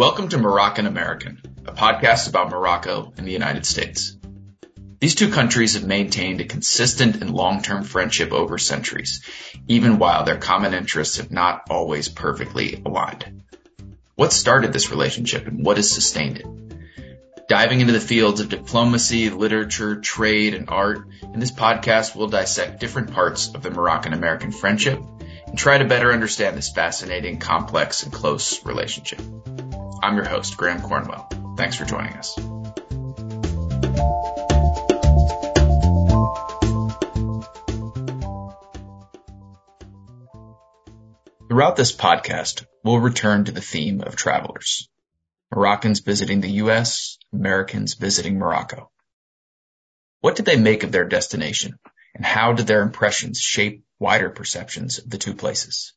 Welcome to Moroccan American, a podcast about Morocco and the United States. These two countries have maintained a consistent and long-term friendship over centuries, even while their common interests have not always perfectly aligned. What started this relationship and what has sustained it? Diving into the fields of diplomacy, literature, trade, and art, in this podcast we'll dissect different parts of the Moroccan American friendship and try to better understand this fascinating, complex, and close relationship. I'm your host, Graham Cornwell. Thanks for joining us. Throughout this podcast, we'll return to the theme of travelers. Moroccans visiting the U.S., Americans visiting Morocco. What did they make of their destination, and how did their impressions shape wider perceptions of the two places?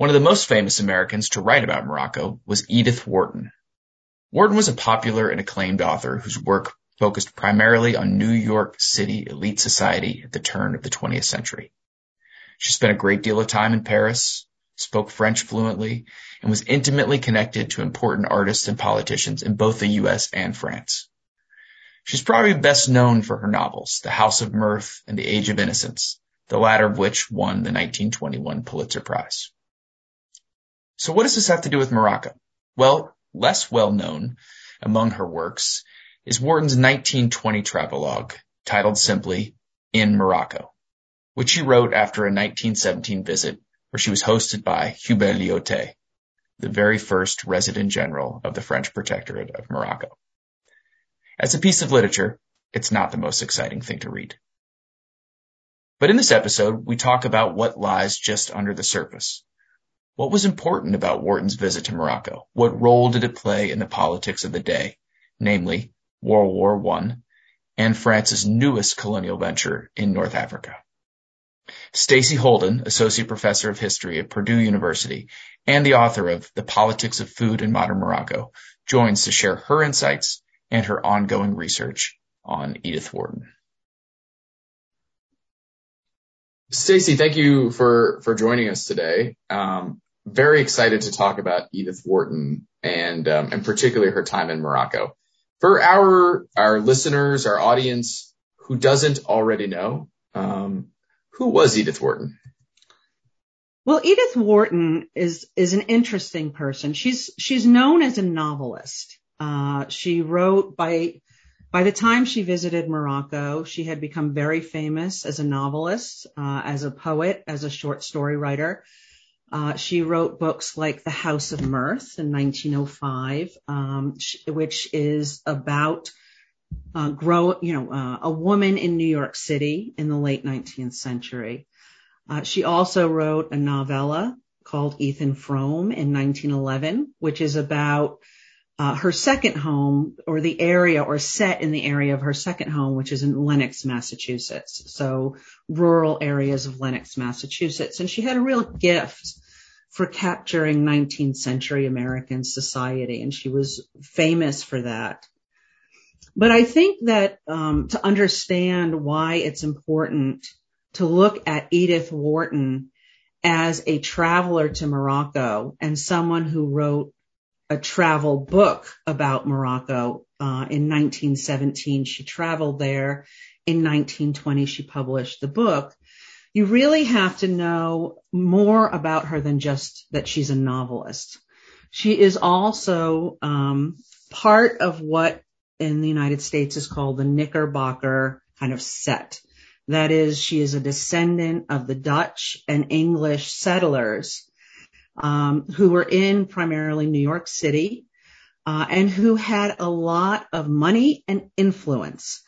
One of the most famous Americans to write about Morocco was Edith Wharton. Wharton was a popular and acclaimed author whose work focused primarily on New York City elite society at the turn of the 20th century. She spent a great deal of time in Paris, spoke French fluently, and was intimately connected to important artists and politicians in both the US and France. She's probably best known for her novels, The House of Mirth and The Age of Innocence, the latter of which won the 1921 Pulitzer Prize. So what does this have to do with Morocco? Well, less well known among her works is Wharton's 1920 travelogue titled simply In Morocco, which she wrote after a 1917 visit where she was hosted by Hubert Lyautey, the very first resident general of the French protectorate of Morocco. As a piece of literature, it's not the most exciting thing to read. But in this episode, we talk about what lies just under the surface, what was important about Wharton's visit to Morocco? What role did it play in the politics of the day, namely World War I and France's newest colonial venture in North Africa? Stacy Holden, Associate Professor of History at Purdue University and the author of The Politics of Food in Modern Morocco, joins to share her insights and her ongoing research on Edith Wharton. Stacy, thank you for for joining us today. Um, very excited to talk about Edith Wharton and um, and particularly her time in Morocco. For our our listeners, our audience who doesn't already know, um, who was Edith Wharton? Well, Edith Wharton is is an interesting person. She's she's known as a novelist. Uh, she wrote by by the time she visited Morocco, she had become very famous as a novelist, uh, as a poet, as a short story writer. Uh, she wrote books like The House of Mirth in 1905, um, which is about uh, grow, you know, uh, a woman in New York City in the late 19th century. Uh, she also wrote a novella called Ethan Frome in 1911, which is about uh, her second home or the area or set in the area of her second home, which is in Lenox, Massachusetts. So rural areas of Lenox, Massachusetts. And she had a real gift for capturing 19th century American society. And she was famous for that. But I think that um, to understand why it's important to look at Edith Wharton as a traveler to Morocco and someone who wrote a travel book about Morocco. Uh, in 1917, she traveled there. In 1920, she published the book. You really have to know more about her than just that she's a novelist. She is also um, part of what in the United States is called the Knickerbocker kind of set. That is, she is a descendant of the Dutch and English settlers um, who were in primarily New York City uh, and who had a lot of money and influence.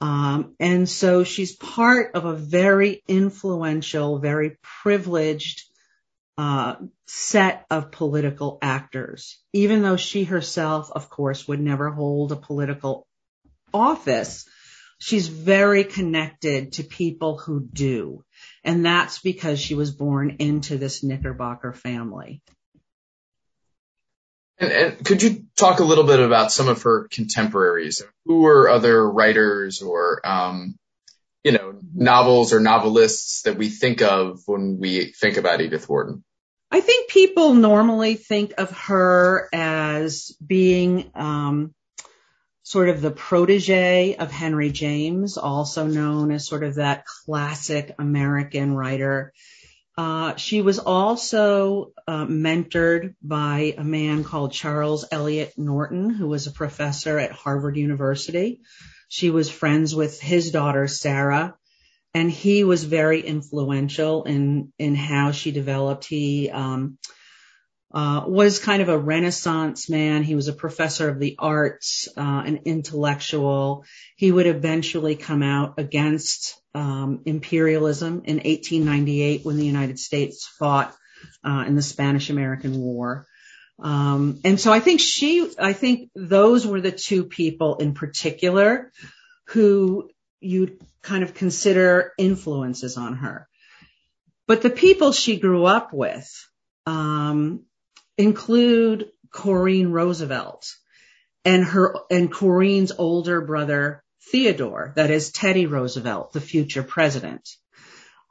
Um, and so she's part of a very influential, very privileged uh, set of political actors. Even though she herself, of course, would never hold a political office, she's very connected to people who do. And that's because she was born into this Knickerbocker family. And, and, could you talk a little bit about some of her contemporaries? Who were other writers or, um, you know, novels or novelists that we think of when we think about Edith Wharton? I think people normally think of her as being um, sort of the protege of Henry James, also known as sort of that classic American writer. Uh, she was also uh, mentored by a man called Charles Eliot Norton, who was a professor at Harvard University. She was friends with his daughter, Sarah, and he was very influential in, in how she developed. He, um, uh, was kind of a renaissance man. He was a professor of the arts, uh, an intellectual. He would eventually come out against um, imperialism in 1898 when the United States fought uh, in the Spanish-American War. Um, and so I think she, I think those were the two people in particular who you'd kind of consider influences on her. But the people she grew up with, um, include Corinne Roosevelt and her and Corinne's older brother Theodore, that is Teddy Roosevelt, the future president.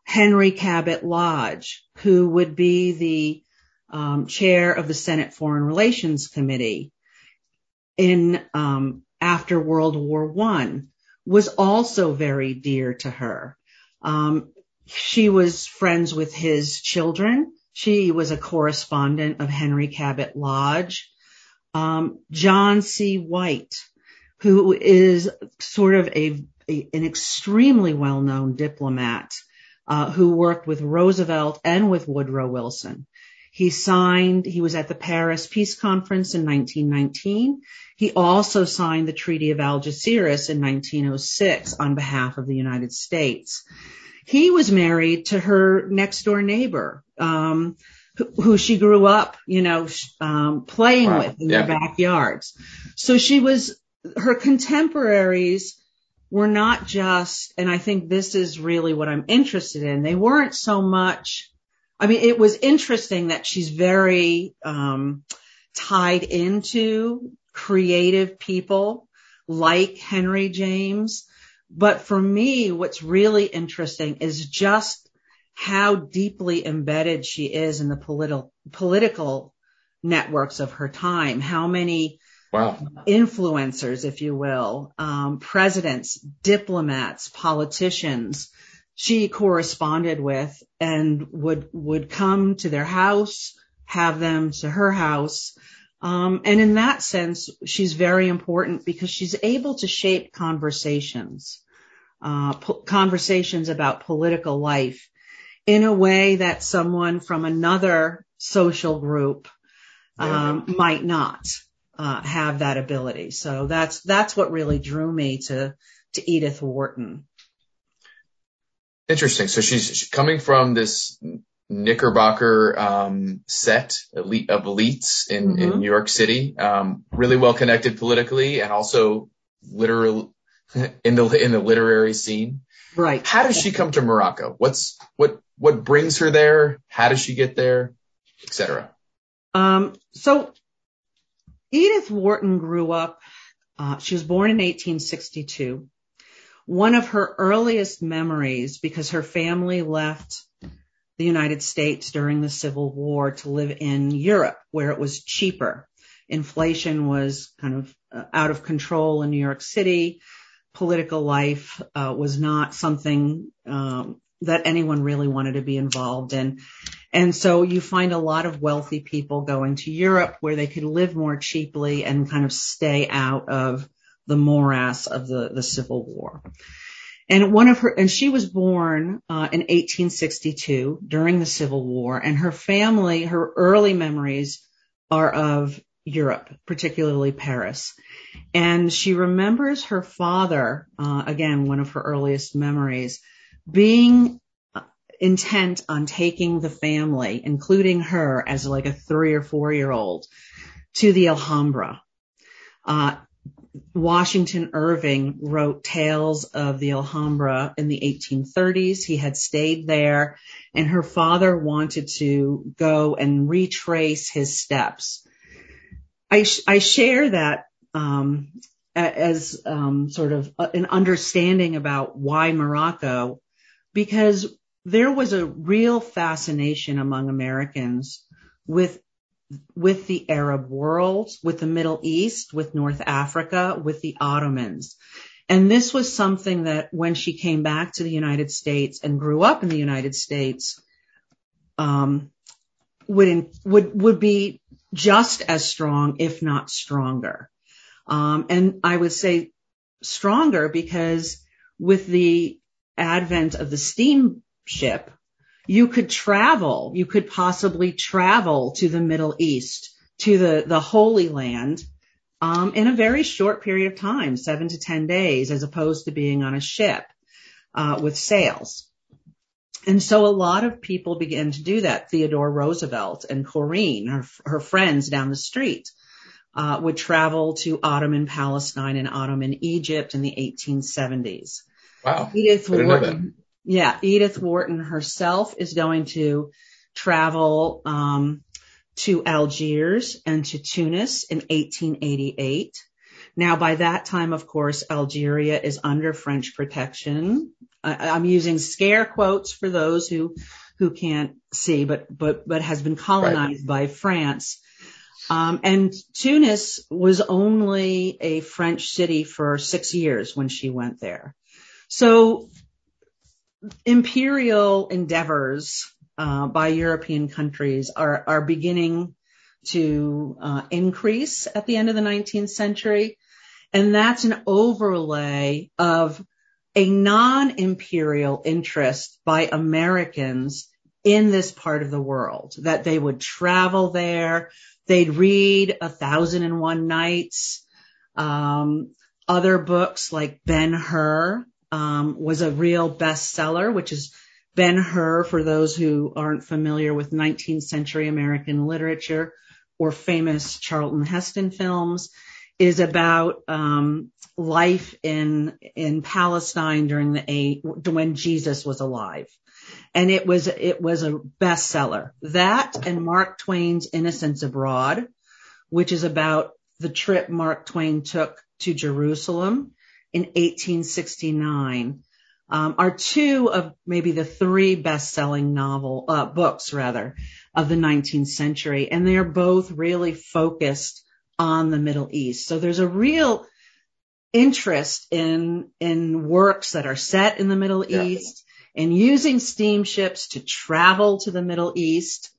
Henry Cabot Lodge, who would be the um, chair of the Senate Foreign Relations Committee in um, after World War One, was also very dear to her. Um, she was friends with his children. She was a correspondent of Henry Cabot Lodge. Um, John C. White, who is sort of a, a an extremely well-known diplomat uh, who worked with Roosevelt and with Woodrow Wilson. He signed, he was at the Paris Peace Conference in 1919. He also signed the Treaty of Algeciras in 1906 on behalf of the United States he was married to her next door neighbor, um, who, she grew up, you know, um, playing wow. with in yeah. their backyards. So she was, her contemporaries were not just, and I think this is really what I'm interested in. They weren't so much, I mean, it was interesting that she's very, um, tied into creative people like Henry James but for me, what's really interesting is just how deeply embedded she is in the political, political networks of her time. How many wow. influencers, if you will, um, presidents, diplomats, politicians, she corresponded with and would, would come to their house, have them to her house. Um, and in that sense, she's very important because she's able to shape conversations uh, po- conversations about political life in a way that someone from another social group um, yeah. might not uh, have that ability. So that's that's what really drew me to to Edith Wharton. Interesting. So she's, she's coming from this Knickerbocker um, set elite of elites in, mm-hmm. in New York City, um, really well connected politically and also literally in the in the literary scene. Right. How does she come to Morocco? What's what what brings her there? How does she get there, etc. Um, so Edith Wharton grew up. Uh, she was born in 1862. One of her earliest memories, because her family left the United States during the Civil War to live in Europe, where it was cheaper. Inflation was kind of uh, out of control in New York City political life uh, was not something um, that anyone really wanted to be involved in. And so you find a lot of wealthy people going to Europe where they could live more cheaply and kind of stay out of the morass of the, the Civil War. And one of her, and she was born uh, in 1862 during the Civil War, and her family, her early memories are of Europe, particularly Paris. And she remembers her father, uh, again, one of her earliest memories, being uh, intent on taking the family, including her as like a three or four year old, to the Alhambra. Uh, Washington Irving wrote tales of the Alhambra in the 1830s. He had stayed there and her father wanted to go and retrace his steps. I, sh- I share that um, as um, sort of an understanding about why Morocco, because there was a real fascination among Americans with with the Arab world, with the Middle East, with North Africa, with the Ottomans. And this was something that when she came back to the United States and grew up in the United States, um, would would would be just as strong, if not stronger. Um, and I would say stronger because with the advent of the steamship, you could travel, you could possibly travel to the Middle East, to the, the Holy Land, um, in a very short period of time, seven to 10 days, as opposed to being on a ship, uh, with sails. And so a lot of people began to do that. Theodore Roosevelt and Corinne, her, her friends down the street, uh, would travel to Ottoman Palestine and Ottoman Egypt in the 1870s. Wow. Edith Wharton, yeah, Edith Wharton herself is going to travel um, to Algiers and to Tunis in 1888. Now, by that time, of course, Algeria is under French protection. I, am using scare quotes for those who who can't see, but but but has been colonized right. by France. Um, and Tunis was only a French city for six years when she went there. So imperial endeavors uh, by European countries are, are beginning to uh, increase at the end of the 19th century. And that's an overlay of a non-imperial interest by Americans in this part of the world, that they would travel there, they'd read A Thousand and One Nights, um, other books like Ben Hur, um, was a real bestseller, which is Ben Hur, for those who aren't familiar with 19th century American literature or famous Charlton Heston films, is about um, life in in Palestine during the eight when Jesus was alive, and it was it was a bestseller. That and Mark Twain's Innocents Abroad, which is about the trip Mark Twain took to Jerusalem in 1869 um, are two of maybe the three best-selling novel uh, books rather of the 19th century, and they are both really focused on the Middle East. So there's a real interest in in works that are set in the Middle yeah. East and using steamships to travel to the Middle East.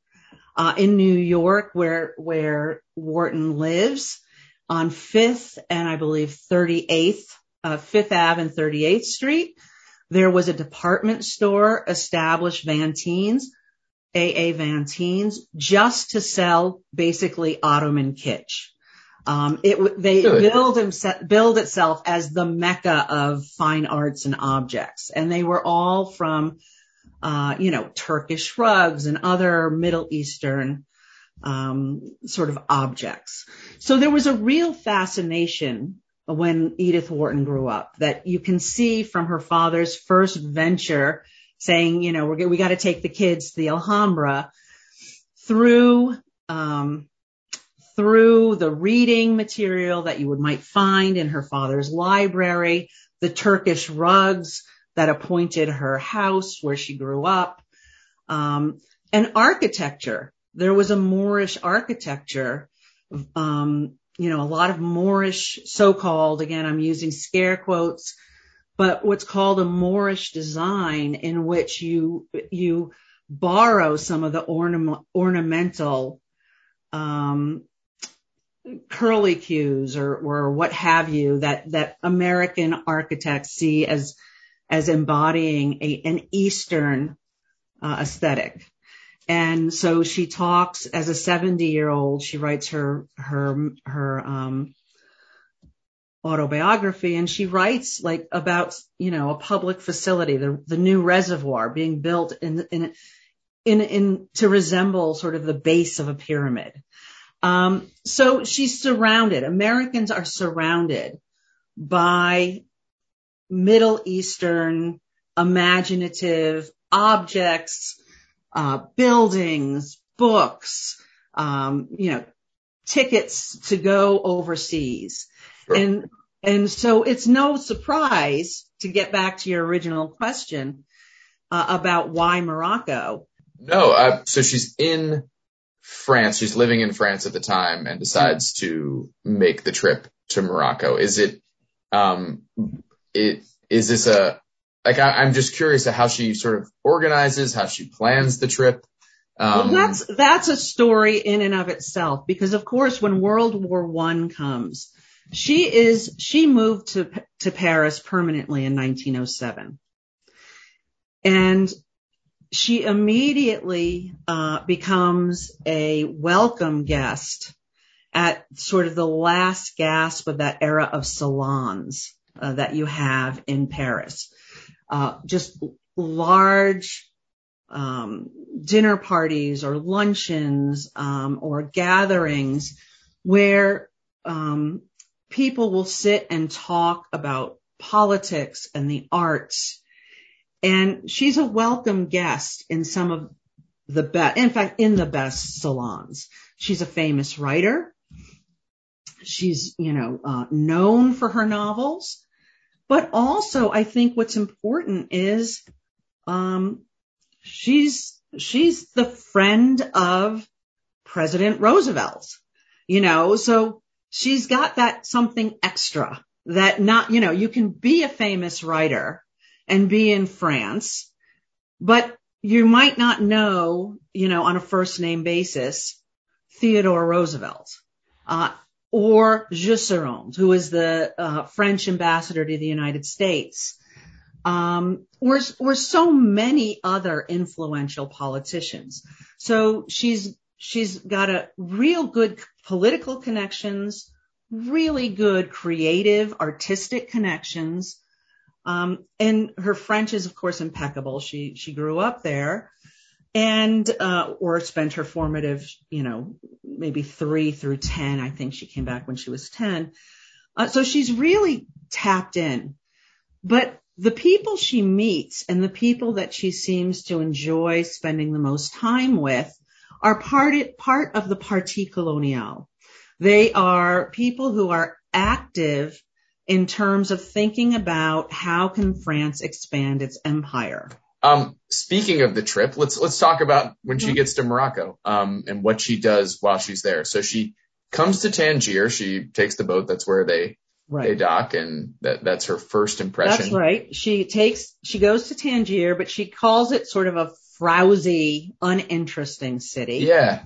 Uh, in New York, where where Wharton lives, on Fifth and I believe 38th uh, Fifth Ave and 38th Street. There was a department store established, Vantine's, AA Vantine's, just to sell basically Ottoman kitsch. Um, it they Good. build build itself as the mecca of fine arts and objects, and they were all from, uh, you know, Turkish rugs and other Middle Eastern um, sort of objects. So there was a real fascination when Edith Wharton grew up that you can see from her father's first venture saying, you know, we're, we got to take the kids to the Alhambra through, um, through the reading material that you would might find in her father's library, the Turkish rugs that appointed her house where she grew up, um, and architecture. There was a Moorish architecture um, you know, a lot of Moorish, so-called, again, I'm using scare quotes, but what's called a Moorish design in which you, you borrow some of the ornament, ornamental, um, curlicues or, or what have you that, that American architects see as, as embodying a, an Eastern uh, aesthetic. And so she talks as a 70 year old, she writes her, her, her, um, autobiography. And she writes like about, you know, a public facility, the, the new reservoir being built in, in, in, in, to resemble sort of the base of a pyramid. Um, so she's surrounded, Americans are surrounded by Middle Eastern imaginative objects, uh, buildings, books, um, you know, tickets to go overseas. Sure. And, and so it's no surprise to get back to your original question uh, about why Morocco. No, uh, so she's in France. She's living in France at the time and decides to make the trip to Morocco. Is it, um, it, is this a, like, I, I'm just curious how she sort of organizes, how she plans the trip. Um, well, that's, that's a story in and of itself because of course when World War One comes, she is, she moved to, to Paris permanently in 1907. And she immediately uh, becomes a welcome guest at sort of the last gasp of that era of salons uh, that you have in Paris. Uh, just large um, dinner parties or luncheons um, or gatherings where um, people will sit and talk about politics and the arts and she's a welcome guest in some of the best, in fact, in the best salons. She's a famous writer. She's, you know, uh, known for her novels, but also I think what's important is, um, she's, she's the friend of President Roosevelt, you know, so she's got that something extra that not, you know, you can be a famous writer and be in France, but you might not know, you know, on a first name basis, Theodore Roosevelt, uh, or Jusserand, who is the uh, French ambassador to the United States, um, or, or so many other influential politicians. So she's she's got a real good political connections, really good creative, artistic connections, um, and her French is of course impeccable. She, she grew up there and, uh, or spent her formative, you know, maybe three through 10. I think she came back when she was 10. Uh, so she's really tapped in, but the people she meets and the people that she seems to enjoy spending the most time with are part, part of the Parti Colonial. They are people who are active in terms of thinking about how can France expand its empire. Um, speaking of the trip, let's let's talk about when she mm-hmm. gets to Morocco um, and what she does while she's there. So she comes to Tangier. She takes the boat. That's where they right. they dock, and that that's her first impression. That's right. She takes she goes to Tangier, but she calls it sort of a frowsy, uninteresting city. Yeah.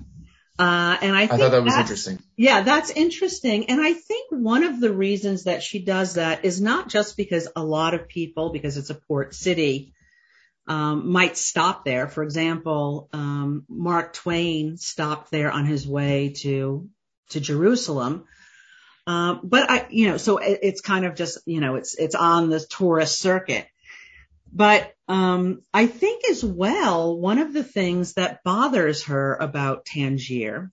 Uh, and I, I thought that was interesting. Yeah, that's interesting. And I think one of the reasons that she does that is not just because a lot of people, because it's a port city, um, might stop there. For example, um, Mark Twain stopped there on his way to to Jerusalem. Um, but I, you know, so it, it's kind of just, you know, it's it's on the tourist circuit. But um, I think as well, one of the things that bothers her about Tangier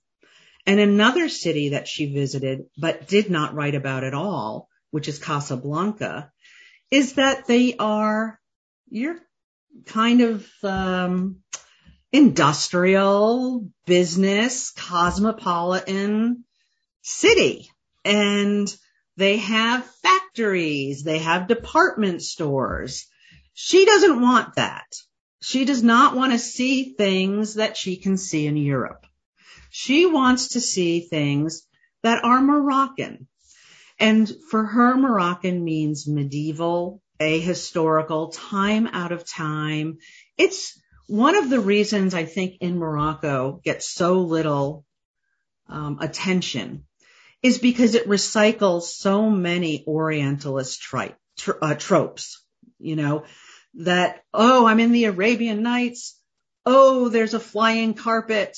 and another city that she visited but did not write about at all, which is Casablanca, is that they are you're kind of um, industrial, business, cosmopolitan city, and they have factories, they have department stores she doesn't want that. She does not want to see things that she can see in Europe. She wants to see things that are Moroccan. And for her, Moroccan means medieval, ahistorical, time out of time. It's one of the reasons I think in Morocco gets so little um, attention is because it recycles so many Orientalist tri- tr- uh, tropes. You know, that, oh, I'm in the Arabian Nights. Oh, there's a flying carpet.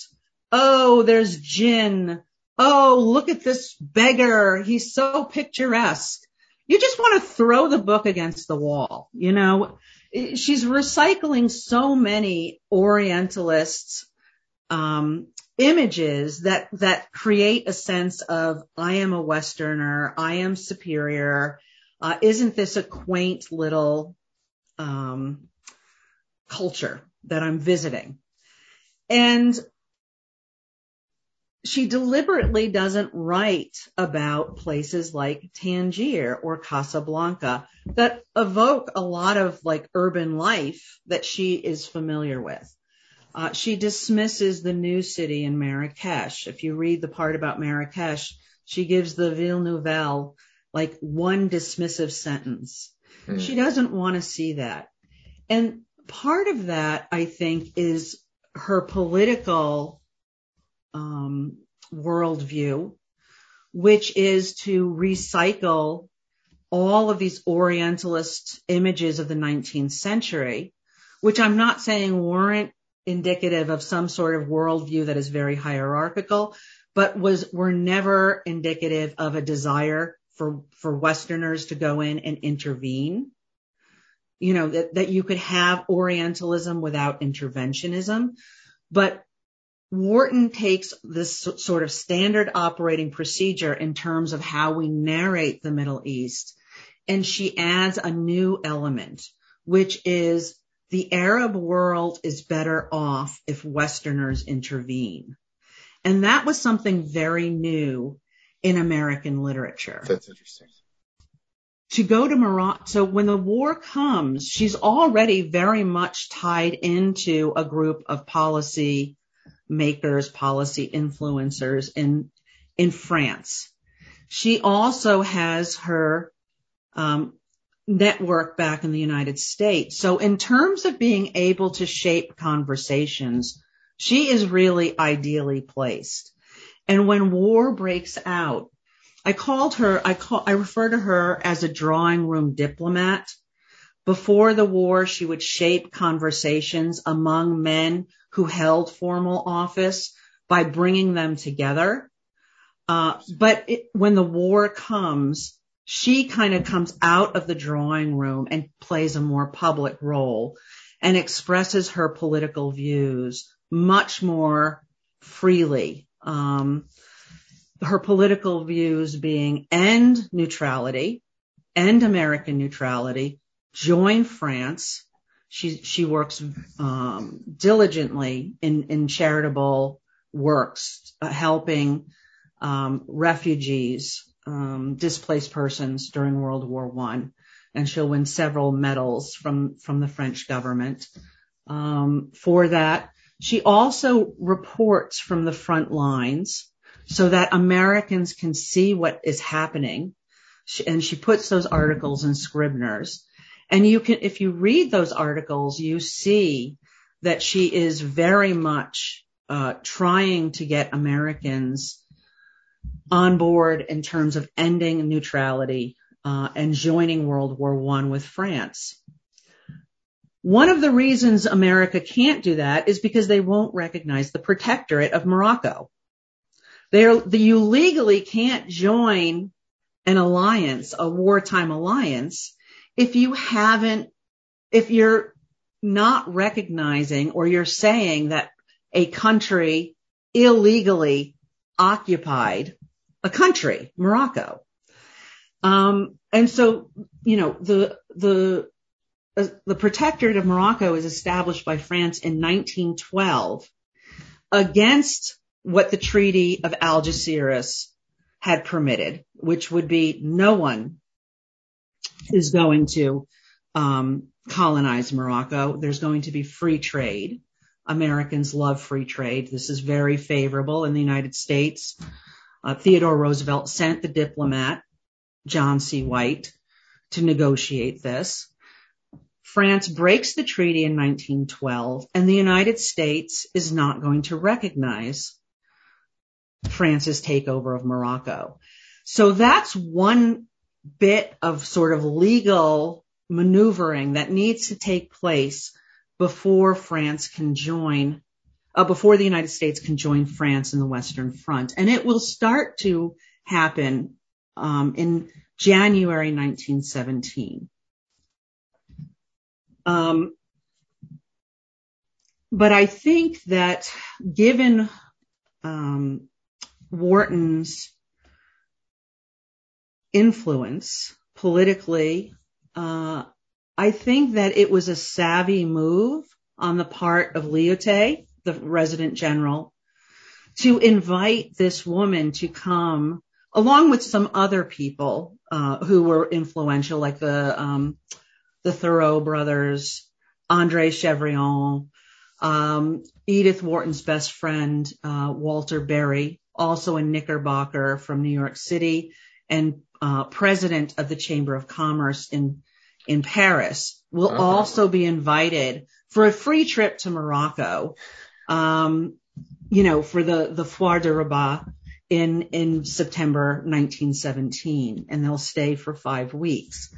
Oh, there's jinn. Oh, look at this beggar. He's so picturesque. You just want to throw the book against the wall. You know, she's recycling so many Orientalists, um, images that, that create a sense of, I am a Westerner. I am superior. Uh, isn't this a quaint little um, culture that I'm visiting. And she deliberately doesn't write about places like Tangier or Casablanca that evoke a lot of like urban life that she is familiar with. Uh, she dismisses the new city in Marrakesh. If you read the part about Marrakesh, she gives the Ville Nouvelle like one dismissive sentence. Mm. She doesn't want to see that. And part of that, I think, is her political um, worldview, which is to recycle all of these Orientalist images of the 19th century, which I'm not saying weren't indicative of some sort of worldview that is very hierarchical, but was were never indicative of a desire for for Westerners to go in and intervene. You know that that you could have Orientalism without interventionism, but Wharton takes this sort of standard operating procedure in terms of how we narrate the Middle East, and she adds a new element, which is the Arab world is better off if Westerners intervene. And that was something very new in American literature. That's interesting. To go to Morocco, so when the war comes, she's already very much tied into a group of policy makers, policy influencers in, in France. She also has her um, network back in the United States. So in terms of being able to shape conversations, she is really ideally placed. And when war breaks out, I called her, I call, I refer to her as a drawing room diplomat. Before the war, she would shape conversations among men who held formal office by bringing them together. Uh, but it, when the war comes, she kind of comes out of the drawing room and plays a more public role and expresses her political views much more freely. Um, her political views being end neutrality, end American neutrality, join France. She she works um, diligently in in charitable works, uh, helping um, refugees um, displaced persons during World War One, and she'll win several medals from from the French government um, for that. She also reports from the front lines so that Americans can see what is happening, she, and she puts those articles in Scribner's. And you can, if you read those articles, you see that she is very much uh, trying to get Americans on board in terms of ending neutrality uh, and joining World War One with France. One of the reasons America can't do that is because they won't recognize the protectorate of Morocco. They're, you legally can't join an alliance, a wartime alliance, if you haven't, if you're not recognizing or you're saying that a country illegally occupied a country, Morocco. Um, and so, you know, the, the, uh, the protectorate of Morocco is established by France in 1912 against what the Treaty of Algeciras had permitted, which would be no one is going to um, colonize Morocco. There's going to be free trade. Americans love free trade. This is very favorable in the United States. Uh, Theodore Roosevelt sent the diplomat, John C. White, to negotiate this. France breaks the treaty in 1912 and the United States is not going to recognize France's takeover of Morocco. So that's one bit of sort of legal maneuvering that needs to take place before France can join uh, before the United States can join France in the Western Front. And it will start to happen um, in January 1917. Um, but I think that given um, Wharton's influence politically, uh, I think that it was a savvy move on the part of Lyautey the resident general, to invite this woman to come along with some other people uh, who were influential, like the um, the Tharaud brothers, Andre Chevrillon, Um, Edith Wharton's best friend, uh, Walter Berry, also a Knickerbocker from New York City and uh, president of the Chamber of Commerce in in Paris, will uh-huh. also be invited for a free trip to Morocco. Um, you know, for the the Foire de Rabat in in September 1917, and they'll stay for five weeks.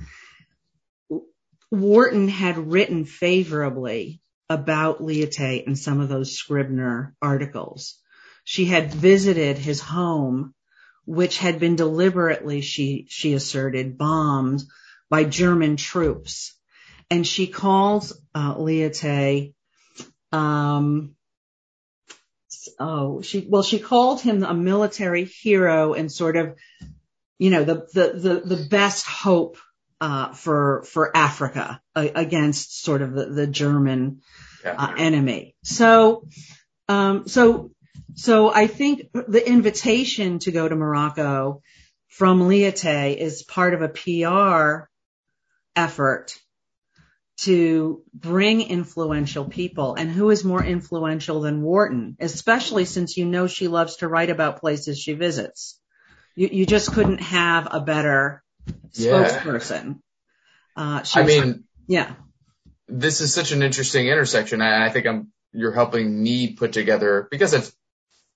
Wharton had written favorably about Lyautey in some of those Scribner articles. She had visited his home, which had been deliberately, she, she asserted, bombed by German troops. And she calls uh, um, oh, she, well, she called him a military hero and sort of, you know, the, the, the, the best hope uh, for for Africa uh, against sort of the, the German uh, enemy. So, um, so, so I think the invitation to go to Morocco from Lyautey is part of a PR effort to bring influential people. And who is more influential than Wharton, especially since you know she loves to write about places she visits. You, you just couldn't have a better yeah. spokesperson. Uh, I mean, yeah, this is such an interesting intersection. And I think I'm, you're helping me put together because I've,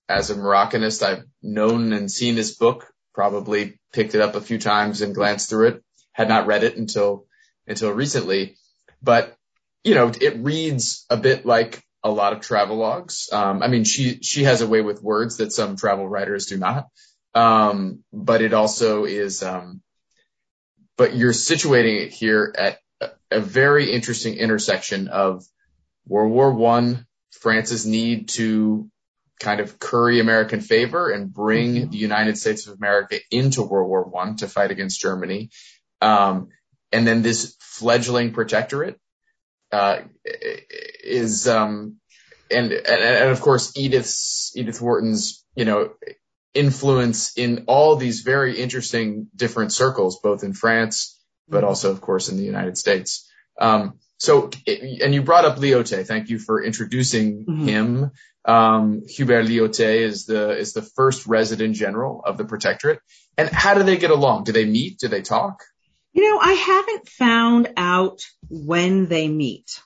as a Moroccanist, I've known and seen this book, probably picked it up a few times and glanced through it, had not read it until, until recently. But, you know, it reads a bit like a lot of travel logs. Um, I mean, she, she has a way with words that some travel writers do not. Um, but it also is, um, but you're situating it here at a very interesting intersection of World War One, France's need to kind of curry American favor and bring mm-hmm. the United States of America into World War One to fight against Germany. Um, and then this fledgling protectorate, uh, is, um, and, and, and of course Edith's, Edith Wharton's, you know, influence in all these very interesting different circles, both in France, but mm-hmm. also, of course, in the United States. Um, so, and you brought up Lyautey. Thank you for introducing mm-hmm. him. Um, Hubert Lyautey is the is the first resident general of the protectorate. And how do they get along? Do they meet? Do they talk? You know, I haven't found out when they meet.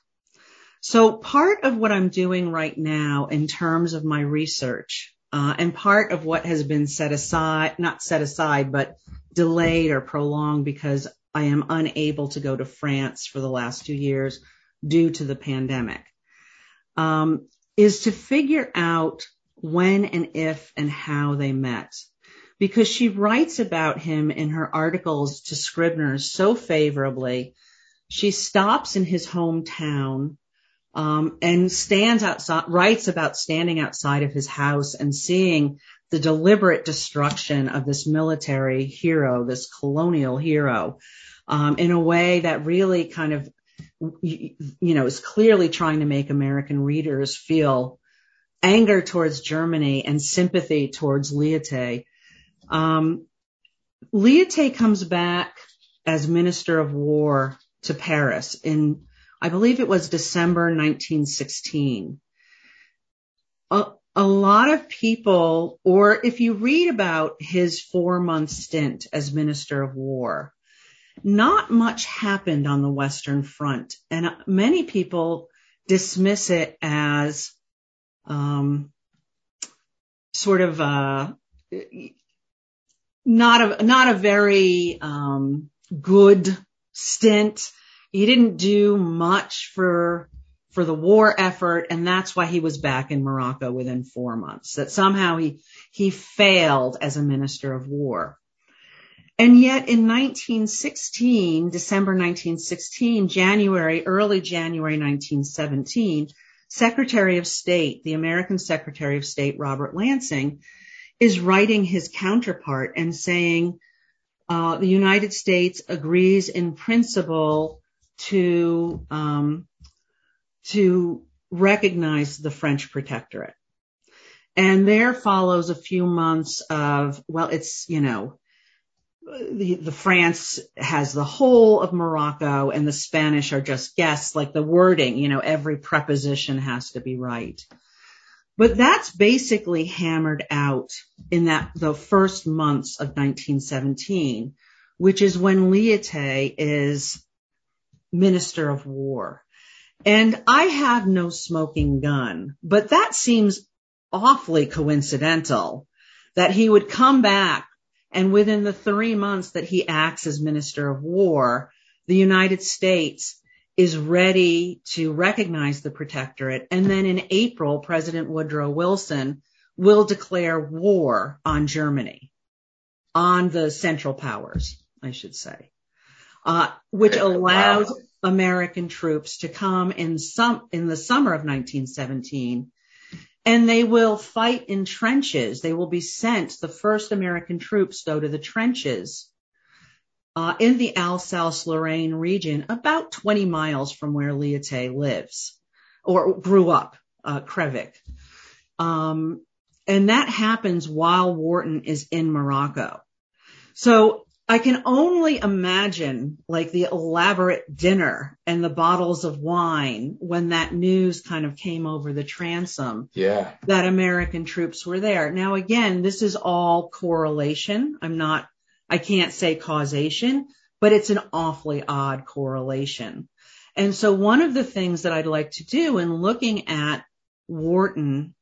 So part of what I'm doing right now in terms of my research uh, and part of what has been set aside, not set aside, but delayed or prolonged because I am unable to go to France for the last two years due to the pandemic, um, is to figure out when and if and how they met. Because she writes about him in her articles to Scribners so favorably. She stops in his hometown um, and stands outside, writes about standing outside of his house and seeing the deliberate destruction of this military hero, this colonial hero, um, in a way that really kind of, you, know, is clearly trying to make American readers feel anger towards Germany and sympathy towards Lyautey. Um, Lyautey comes back as Minister of War to Paris in I believe it was December 1916. A, a lot of people, or if you read about his four month stint as Minister of War, not much happened on the Western Front, and many people dismiss it as um, sort of a, not a not a very um, good stint. He didn't do much for for the war effort and that's why he was back in Morocco within 4 months that somehow he he failed as a minister of war. And yet in 1916 December 1916 January early January 1917 Secretary of State the American Secretary of State Robert Lansing is writing his counterpart and saying uh, the United States agrees in principle to um, to recognize the French protectorate. And there follows a few months of, well, it's, you know, the, the France has the whole of Morocco and the Spanish are just guests, like the wording, you know, every preposition has to be right. But that's basically hammered out in that the first months of 1917, which is when Lyautey is Minister of War. And I have no smoking gun, but that seems awfully coincidental that he would come back and within the three months that he acts as Minister of War, the United States is ready to recognize the protectorate. And then in April, President Woodrow Wilson will declare war on Germany, on the Central Powers, I should say, uh, which allows. American troops to come in some in the summer of 1917 and they will fight in trenches. They will be sent. The first American troops go to the trenches uh, in the Alsace-Lorraine region, about 20 miles from where Lyautey lives or grew up, uh, Crévic. Um, and that happens while Wharton is in Morocco. So I can only imagine like the elaborate dinner and the bottles of wine when that news kind of came over the transom. Yeah. That American troops were there. Now again, this is all correlation. I'm not, I can't say causation, but it's an awfully odd correlation. And so one of the things that I'd like to do in looking at Wharton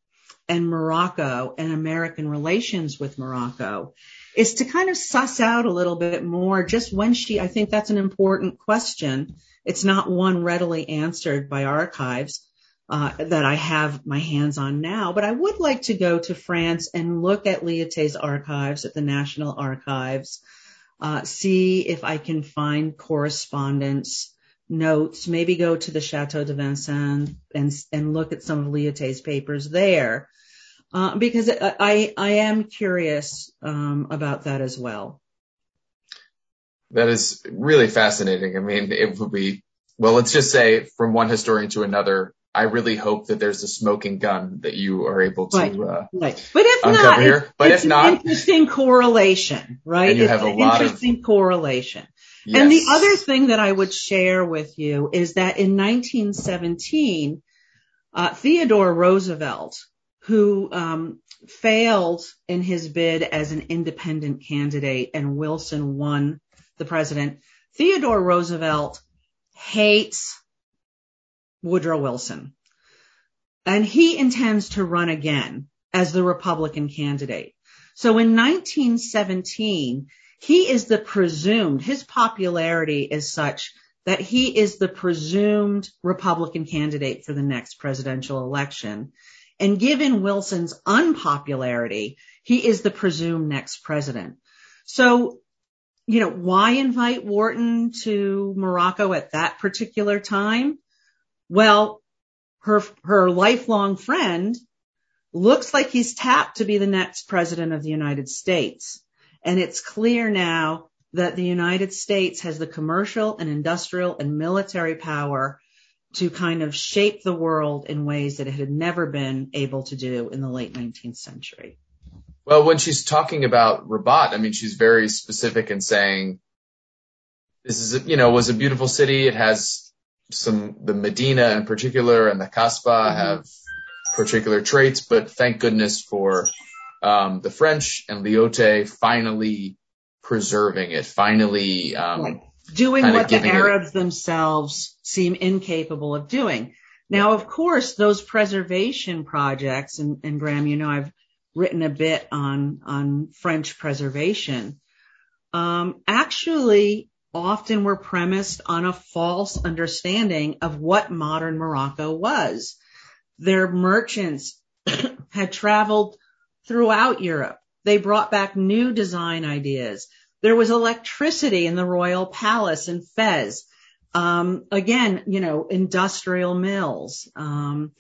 and Morocco and American relations with Morocco is to kind of suss out a little bit more just when she, I think that's an important question. It's not one readily answered by archives. Uh, that I have my hands on now, but I would like to go to France and look at Lyautey's archives at the National Archives, uh, see if I can find correspondence, notes, maybe go to the Chateau de Vincennes and, and look at some of Lyautey's papers there uh, because I, I am curious um, about that as well. That is really fascinating. I mean, it would be, well, let's just say from one historian to another, I really hope that there's a smoking gun that you are able to right, uh, right. But if not, here. But it's if not, interesting correlation, right? And you it's have a lot interesting of correlation. Yes. And the other thing that I would share with you is that in 1917, uh, Theodore Roosevelt who um, failed in his bid as an independent candidate and Wilson won the president. Theodore Roosevelt hates Woodrow Wilson and he intends to run again as the Republican candidate. So in 1917, he is the presumed, his popularity is such that he is the presumed Republican candidate for the next presidential election. And given Wilson's unpopularity, he is the presumed next president. So, you know, why invite Wharton to Morocco at that particular time? Well, her, her lifelong friend looks like he's tapped to be the next president of the United States. And it's clear now that the United States has the commercial and industrial and military power to kind of shape the world in ways that it had never been able to do in the late 19th century. Well, when she's talking about Rabat, I mean, she's very specific in saying this is, a, you know, was a beautiful city. It has some, the Medina in particular and the Kasbah mm-hmm. have particular traits, but thank goodness for, um, the French and Lyautey finally preserving it, finally, um, doing what the Arabs it. themselves seem incapable of doing. Now, of course, those preservation projects, and, and Graham, you know, I've written a bit on on French preservation. Um, actually, often were premised on a false understanding of what modern Morocco was. Their merchants had traveled throughout Europe. They brought back new design ideas. There was electricity in the royal palace in Fez. Um, again, you know, industrial mills. Um,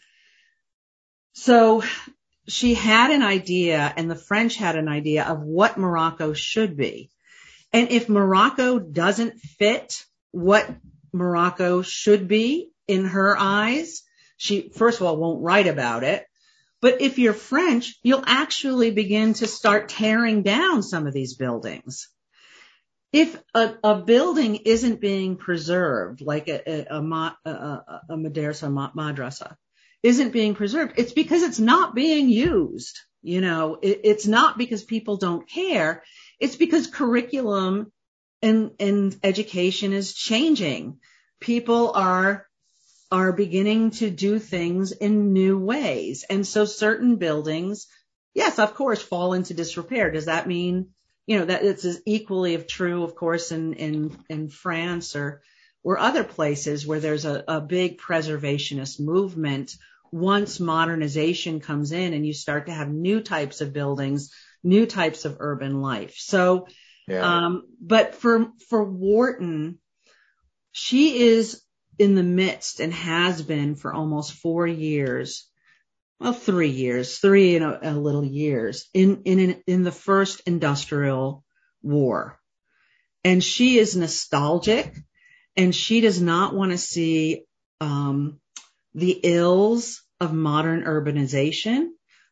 so she had an idea and the French had an idea of what Morocco should be. And if Morocco doesn't fit what Morocco should be in her eyes, she first of all won't write about it. But if you're French, you'll actually begin to start tearing down some of these buildings. if a, a building isn't being preserved, like a, a, a, a, a madrasa, madrasa, isn't being preserved, it's because it's not being used. You know, it, it's not because people don't care. It's because curriculum and, and education is changing. People are, are beginning to do things in new ways. And so certain buildings, yes, of course, fall into disrepair. Does that mean you know, that it's as equally of true, of course, in, in, in France or, or other places where there's a, a big preservationist movement. Once modernization comes in and you start to have new types of buildings, new types of urban life. So, yeah. um, but for, for Wharton, she is in the midst and has been for almost four years well, three years, three and a, a little years in, in, in the first industrial war. And she is nostalgic and she does not want to see, um, the ills of modern urbanization,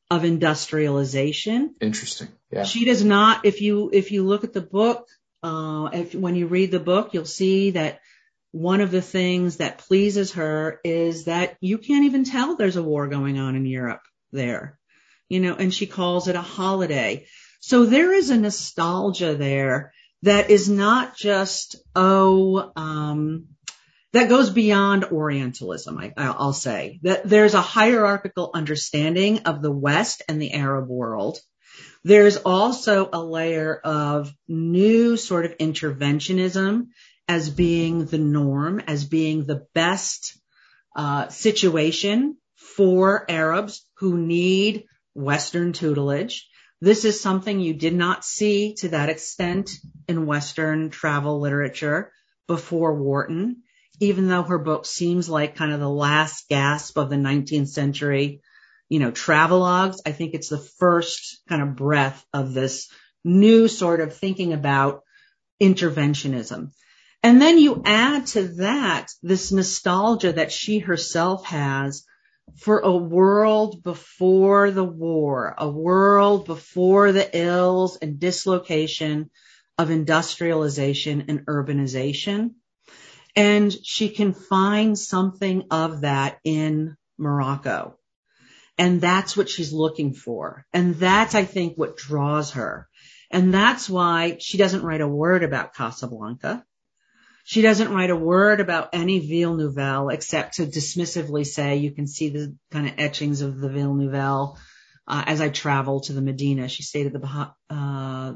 of industrialization. Interesting. Yeah. She does not, if you, if you look at the book, uh, if, when you read the book, you'll see that one of the things that pleases her is that you can't even tell there's a war going on in Europe there, you know, and she calls it a holiday. So there is a nostalgia there that is not just, oh, um, that goes beyond Orientalism, I, I'll say. That there's a hierarchical understanding of the West and the Arab world. There's also a layer of new sort of interventionism as being the norm, as being the best uh, situation for Arabs who need Western tutelage. This is something you did not see to that extent in Western travel literature before Wharton, even though her book seems like kind of the last gasp of the 19th century, you know, travelogues. I think it's the first kind of breath of this new sort of thinking about interventionism. And then you add to that this nostalgia that she herself has for a world before the war, a world before the ills and dislocation of industrialization and urbanization. And she can find something of that in Morocco. And that's what she's looking for. And that's, I think, what draws her. And that's why she doesn't write a word about Casablanca. She doesn't write a word about any Ville Nouvelle except to dismissively say you can see the kind of etchings of the Ville Nouvelle uh, as I travel to the Medina. She stayed at the bah- uh,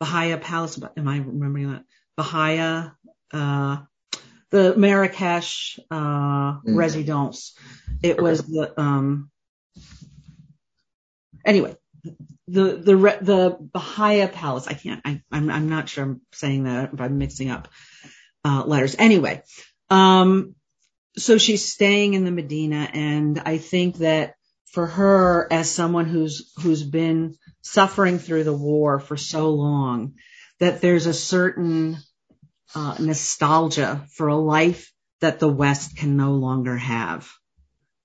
Bahia Palace. Am I remembering that? Bahia, uh, the Marrakesh uh, mm. residence. It was the um. Anyway, the the the Bahia Palace. I can't. I, I'm I'm not sure I'm saying that if I'm mixing up uh, letters. Anyway, um, so she's staying in the Medina, and I think that for her, as someone who's who's been suffering through the war for so long, that there's a certain uh, nostalgia for a life that the West can no longer have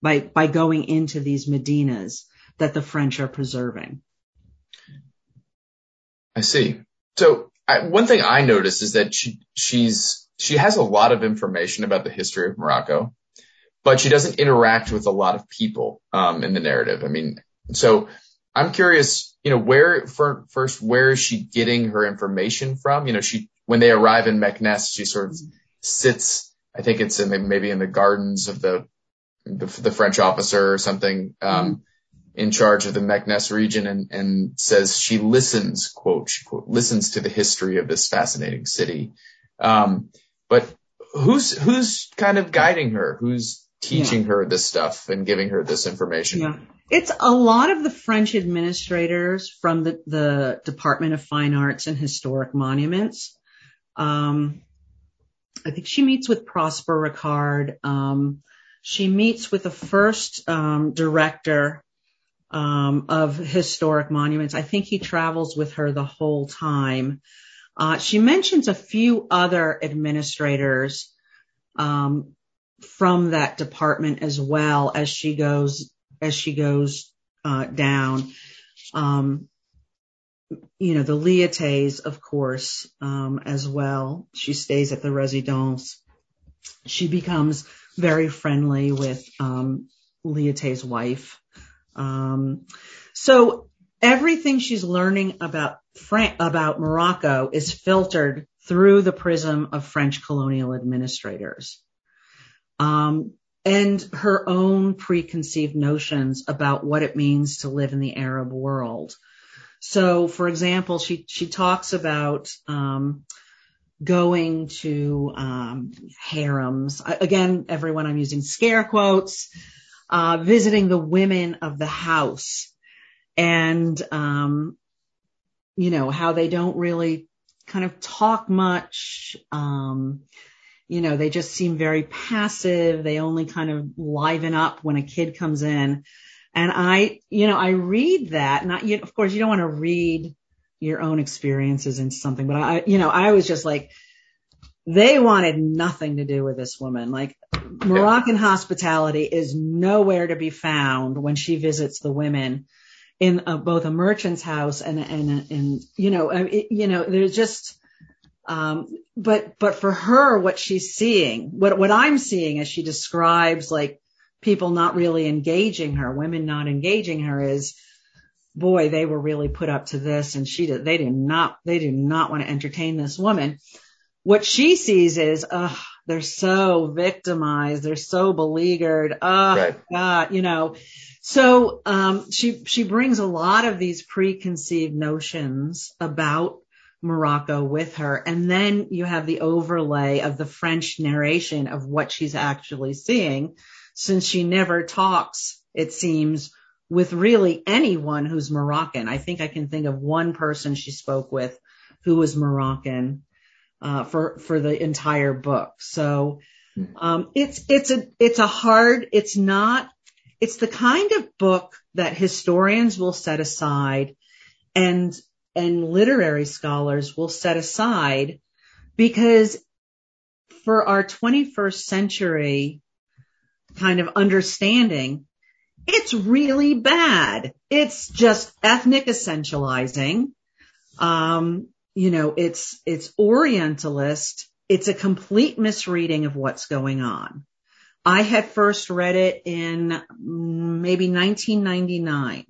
by by going into these Medinas that the French are preserving. I see. So I, one thing I noticed is that she she's she has a lot of information about the history of Morocco, but she doesn't interact with a lot of people um, in the narrative. I mean, so I'm curious, you know, where for, first where is she getting her information from? You know, she when they arrive in Meknes, she sort of sits. I think it's in the, maybe in the gardens of the the, the French officer or something. Um, mm-hmm in charge of the Meknes region and, and says she listens, quote, she quote, listens to the history of this fascinating city. Um, but who's who's kind of guiding her? Who's teaching yeah. her this stuff and giving her this information? Yeah. It's a lot of the French administrators from the, the Department of Fine Arts and Historic Monuments. Um, I think she meets with Prosper Ricard. Um, she meets with the first um, director um, of historic monuments. I think he travels with her the whole time. Uh, she mentions a few other administrators um, from that department as well as she goes as she goes uh, down. Um, you know, the Lyautey, of course, um, as well. She stays at the residence. She becomes very friendly with um, wife. Um, so everything she's learning about Fran- about Morocco is filtered through the prism of French colonial administrators. Um, and her own preconceived notions about what it means to live in the Arab world. So, for example, she she talks about um, going to um, harems. Again, everyone, I'm using scare quotes. Uh, visiting the women of the house, and um, you know how they don't really kind of talk much. Um, you know, they just seem very passive. They only kind of liven up when a kid comes in. And I, you know, I read that. Not, you, of course, you don't want to read your own experiences into something, but I, you know, I was just like, they wanted nothing to do with this woman. Like Moroccan hospitality is nowhere to be found when she visits the women in a, both a merchant's house and and and you know it, you know there's just um but but for her what she's seeing what what I'm seeing as she describes like people not really engaging her, women not engaging her is, boy, they were really put up to this and she did, they did not, they do not want to entertain this woman. What she sees is, ugh, they're so victimized. They're so beleaguered. Oh right. God, you know. So, um, she, she brings a lot of these preconceived notions about Morocco with her. And then you have the overlay of the French narration of what she's actually seeing since she never talks, it seems, with really anyone who's Moroccan. I think I can think of one person she spoke with who was Moroccan uh, for for the entire book. So hmm. um, it's it's a it's a hard. It's not. It's the kind of book that historians will set aside, and and literary scholars will set aside because for our 21st century kind of understanding, it's really bad. It's just ethnic essentializing. Um, you know, it's, it's Orientalist. It's a complete misreading of what's going on. I had first read it in maybe 1999.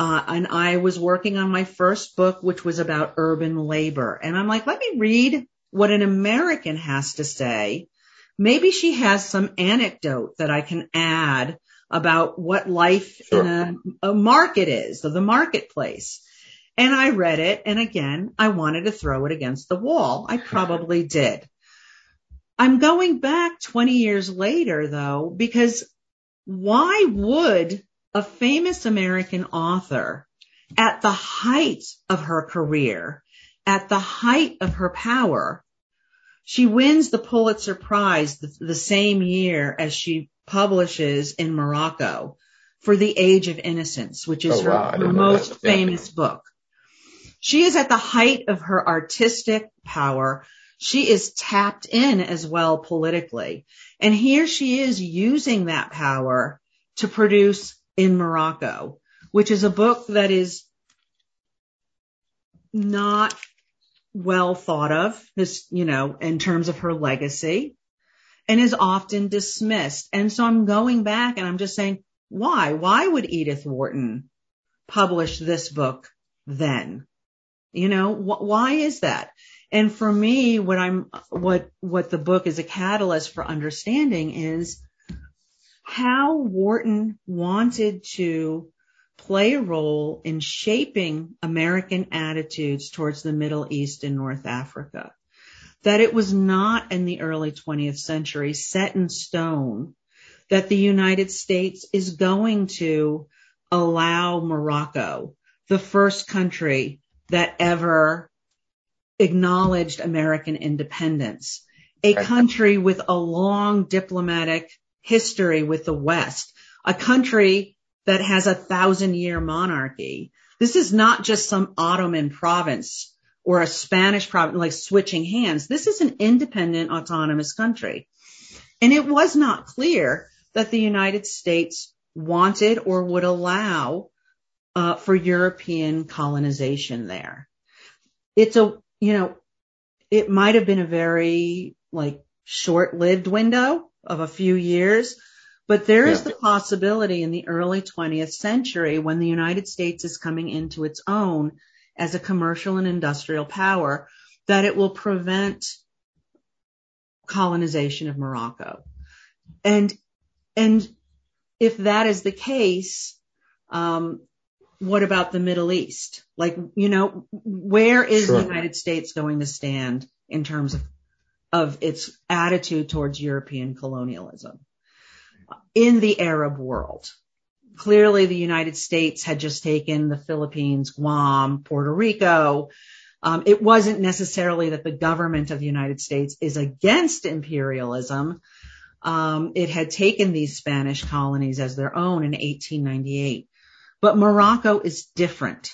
Uh, and I was working on my first book, which was about urban labor. And I'm like, let me read what an American has to say maybe she has some anecdote that I can add about what life sure. in a, a market is, the marketplace. And I read it. And again, I wanted to throw it against the wall. I probably did. I'm going back 20 years later though, because why would a famous American author at the height of her career, at the height of her power, she wins the Pulitzer Prize the, the same year as she publishes in Morocco for The Age of Innocence, which is oh, her, wow. her most famous book. She is at the height of her artistic power. She is tapped in as well politically. And here she is using that power to produce in Morocco, which is a book that is not well thought of, this, you know, in terms of her legacy and is often dismissed. And so I'm going back and I'm just saying, why? Why would Edith Wharton publish this book then? You know, wh- why is that? And for me, what I'm, what, what the book is a catalyst for understanding is how Wharton wanted to play a role in shaping American attitudes towards the Middle East and North Africa. That it was not in the early 20th century set in stone that the United States is going to allow Morocco, the first country that ever acknowledged American independence, a country with a long diplomatic history with the West, a country that has a thousand year monarchy. This is not just some Ottoman province or a Spanish province, like switching hands. This is an independent autonomous country. And it was not clear that the United States wanted or would allow uh, for European colonization there. It's a, you know, it might have been a very like short-lived window of a few years, but there is yeah. the possibility in the early 20th century when the United States is coming into its own as a commercial and industrial power that it will prevent colonization of Morocco. And, and if that is the case, um, what about the Middle East? Like, you know, where is sure. the United States going to stand in terms of, of its attitude towards European colonialism in the Arab world? Clearly, the United States had just taken the Philippines, Guam, Puerto Rico. Um, it wasn't necessarily that the government of the United States is against imperialism. Um, it had taken these Spanish colonies as their own in 1898. But Morocco is different.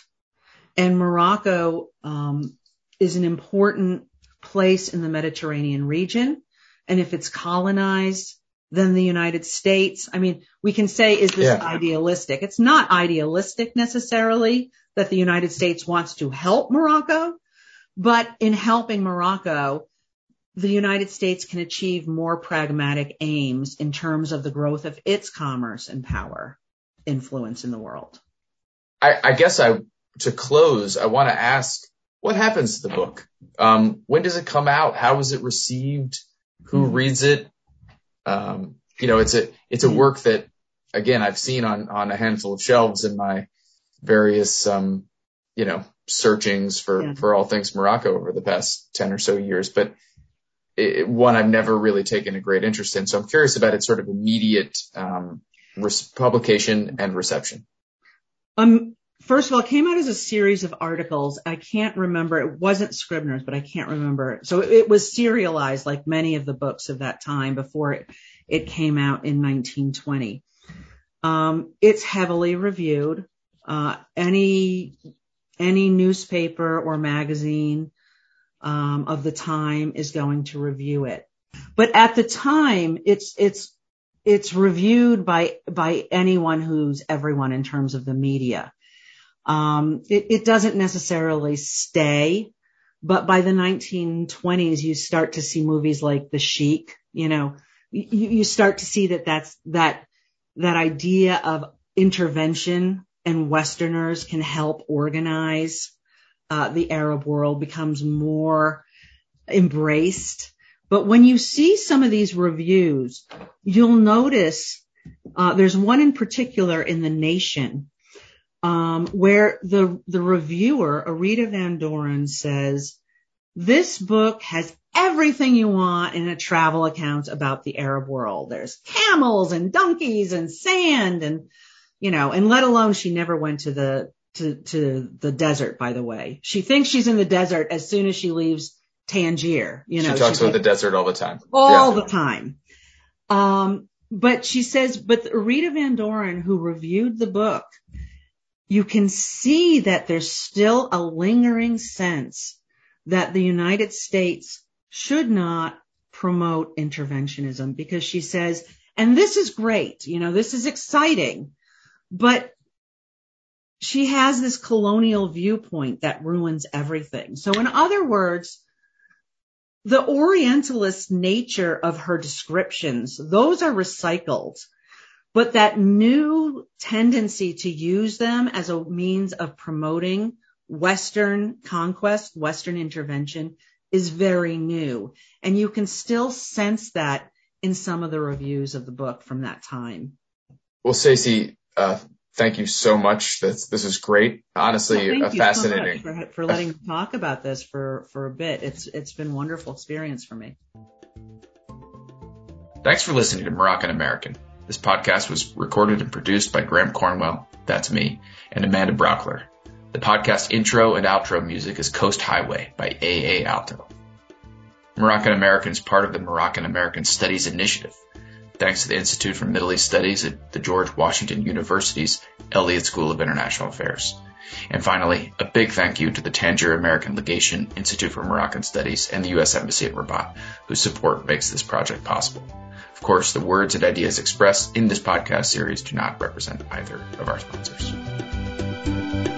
And Morocco um, is an important place in the Mediterranean region. And if it's colonized, then the United States, I mean, we can say, is this yeah. idealistic? It's not idealistic necessarily that the United States wants to help Morocco, but in helping Morocco, the United States can achieve more pragmatic aims in terms of the growth of its commerce and power influence in the world. I, I guess I, to close, I want to ask, what happens to the book? Um, when does it come out? How is it received? Who mm-hmm. reads it? Um, you know, it's a, it's a mm-hmm. work that, again, I've seen on, on a handful of shelves in my various, um, you know, searchings for, yeah. for all things Morocco over the past 10 or so years, but it, one I've never really taken a great interest in. So I'm curious about its sort of immediate, um, publication and reception. Um, first of all, it came out as a series of articles. I can't remember. It wasn't Scribner's, but I can't remember. So it, it was serialized like many of the books of that time before it, it came out in 1920. Um, it's heavily reviewed. Uh, any, any newspaper or magazine, um, of the time is going to review it. But at the time, it's, it's it's reviewed by by anyone who's everyone in terms of the media. Um, it, it, doesn't necessarily stay, but by the 1920s, you start to see movies like The Sheik. You know, you, you start to see that that's that that idea of intervention and Westerners can help organize uh, the Arab world becomes more embraced. But when you see some of these reviews, you'll notice uh, there's one in particular in the Nation um, where the the reviewer Irita Van Doren says this book has everything you want in a travel account about the Arab world. There's camels and donkeys and sand and you know, and let alone she never went to the to to the desert. By the way, she thinks she's in the desert as soon as she leaves Tangier. You know, she talks about the desert all the time. All yeah. the time. Um, but she says, but Rita Van Doren, who reviewed the book, you can see that there's still a lingering sense that the United States should not promote interventionism because she says, and this is great, you know, this is exciting, but she has this colonial viewpoint that ruins everything. So in other words, the Orientalist nature of her descriptions, those are recycled, but that new tendency to use them as a means of promoting Western conquest, Western intervention is very new. And you can still sense that in some of the reviews of the book from that time. Well, Stacy, uh, thank you so much. This, this is great. Honestly, well, fascinating. So for, for letting me talk about this for, for a bit. It's, it's been a wonderful experience for me. Thanks for listening to Moroccan American. This podcast was recorded and produced by Graham Cornwell, that's me, and Amanda Brockler. The podcast intro and outro music is Coast Highway by AA Alto. Moroccan American is part of the Moroccan American Studies Initiative, thanks to the Institute for Middle East Studies at the George Washington University's Elliott School of International Affairs. And finally, a big thank you to the Tangier American Legation, Institute for Moroccan Studies, and the U.S. Embassy at Rabat, whose support makes this project possible. Of course, the words and ideas expressed in this podcast series do not represent either of our sponsors.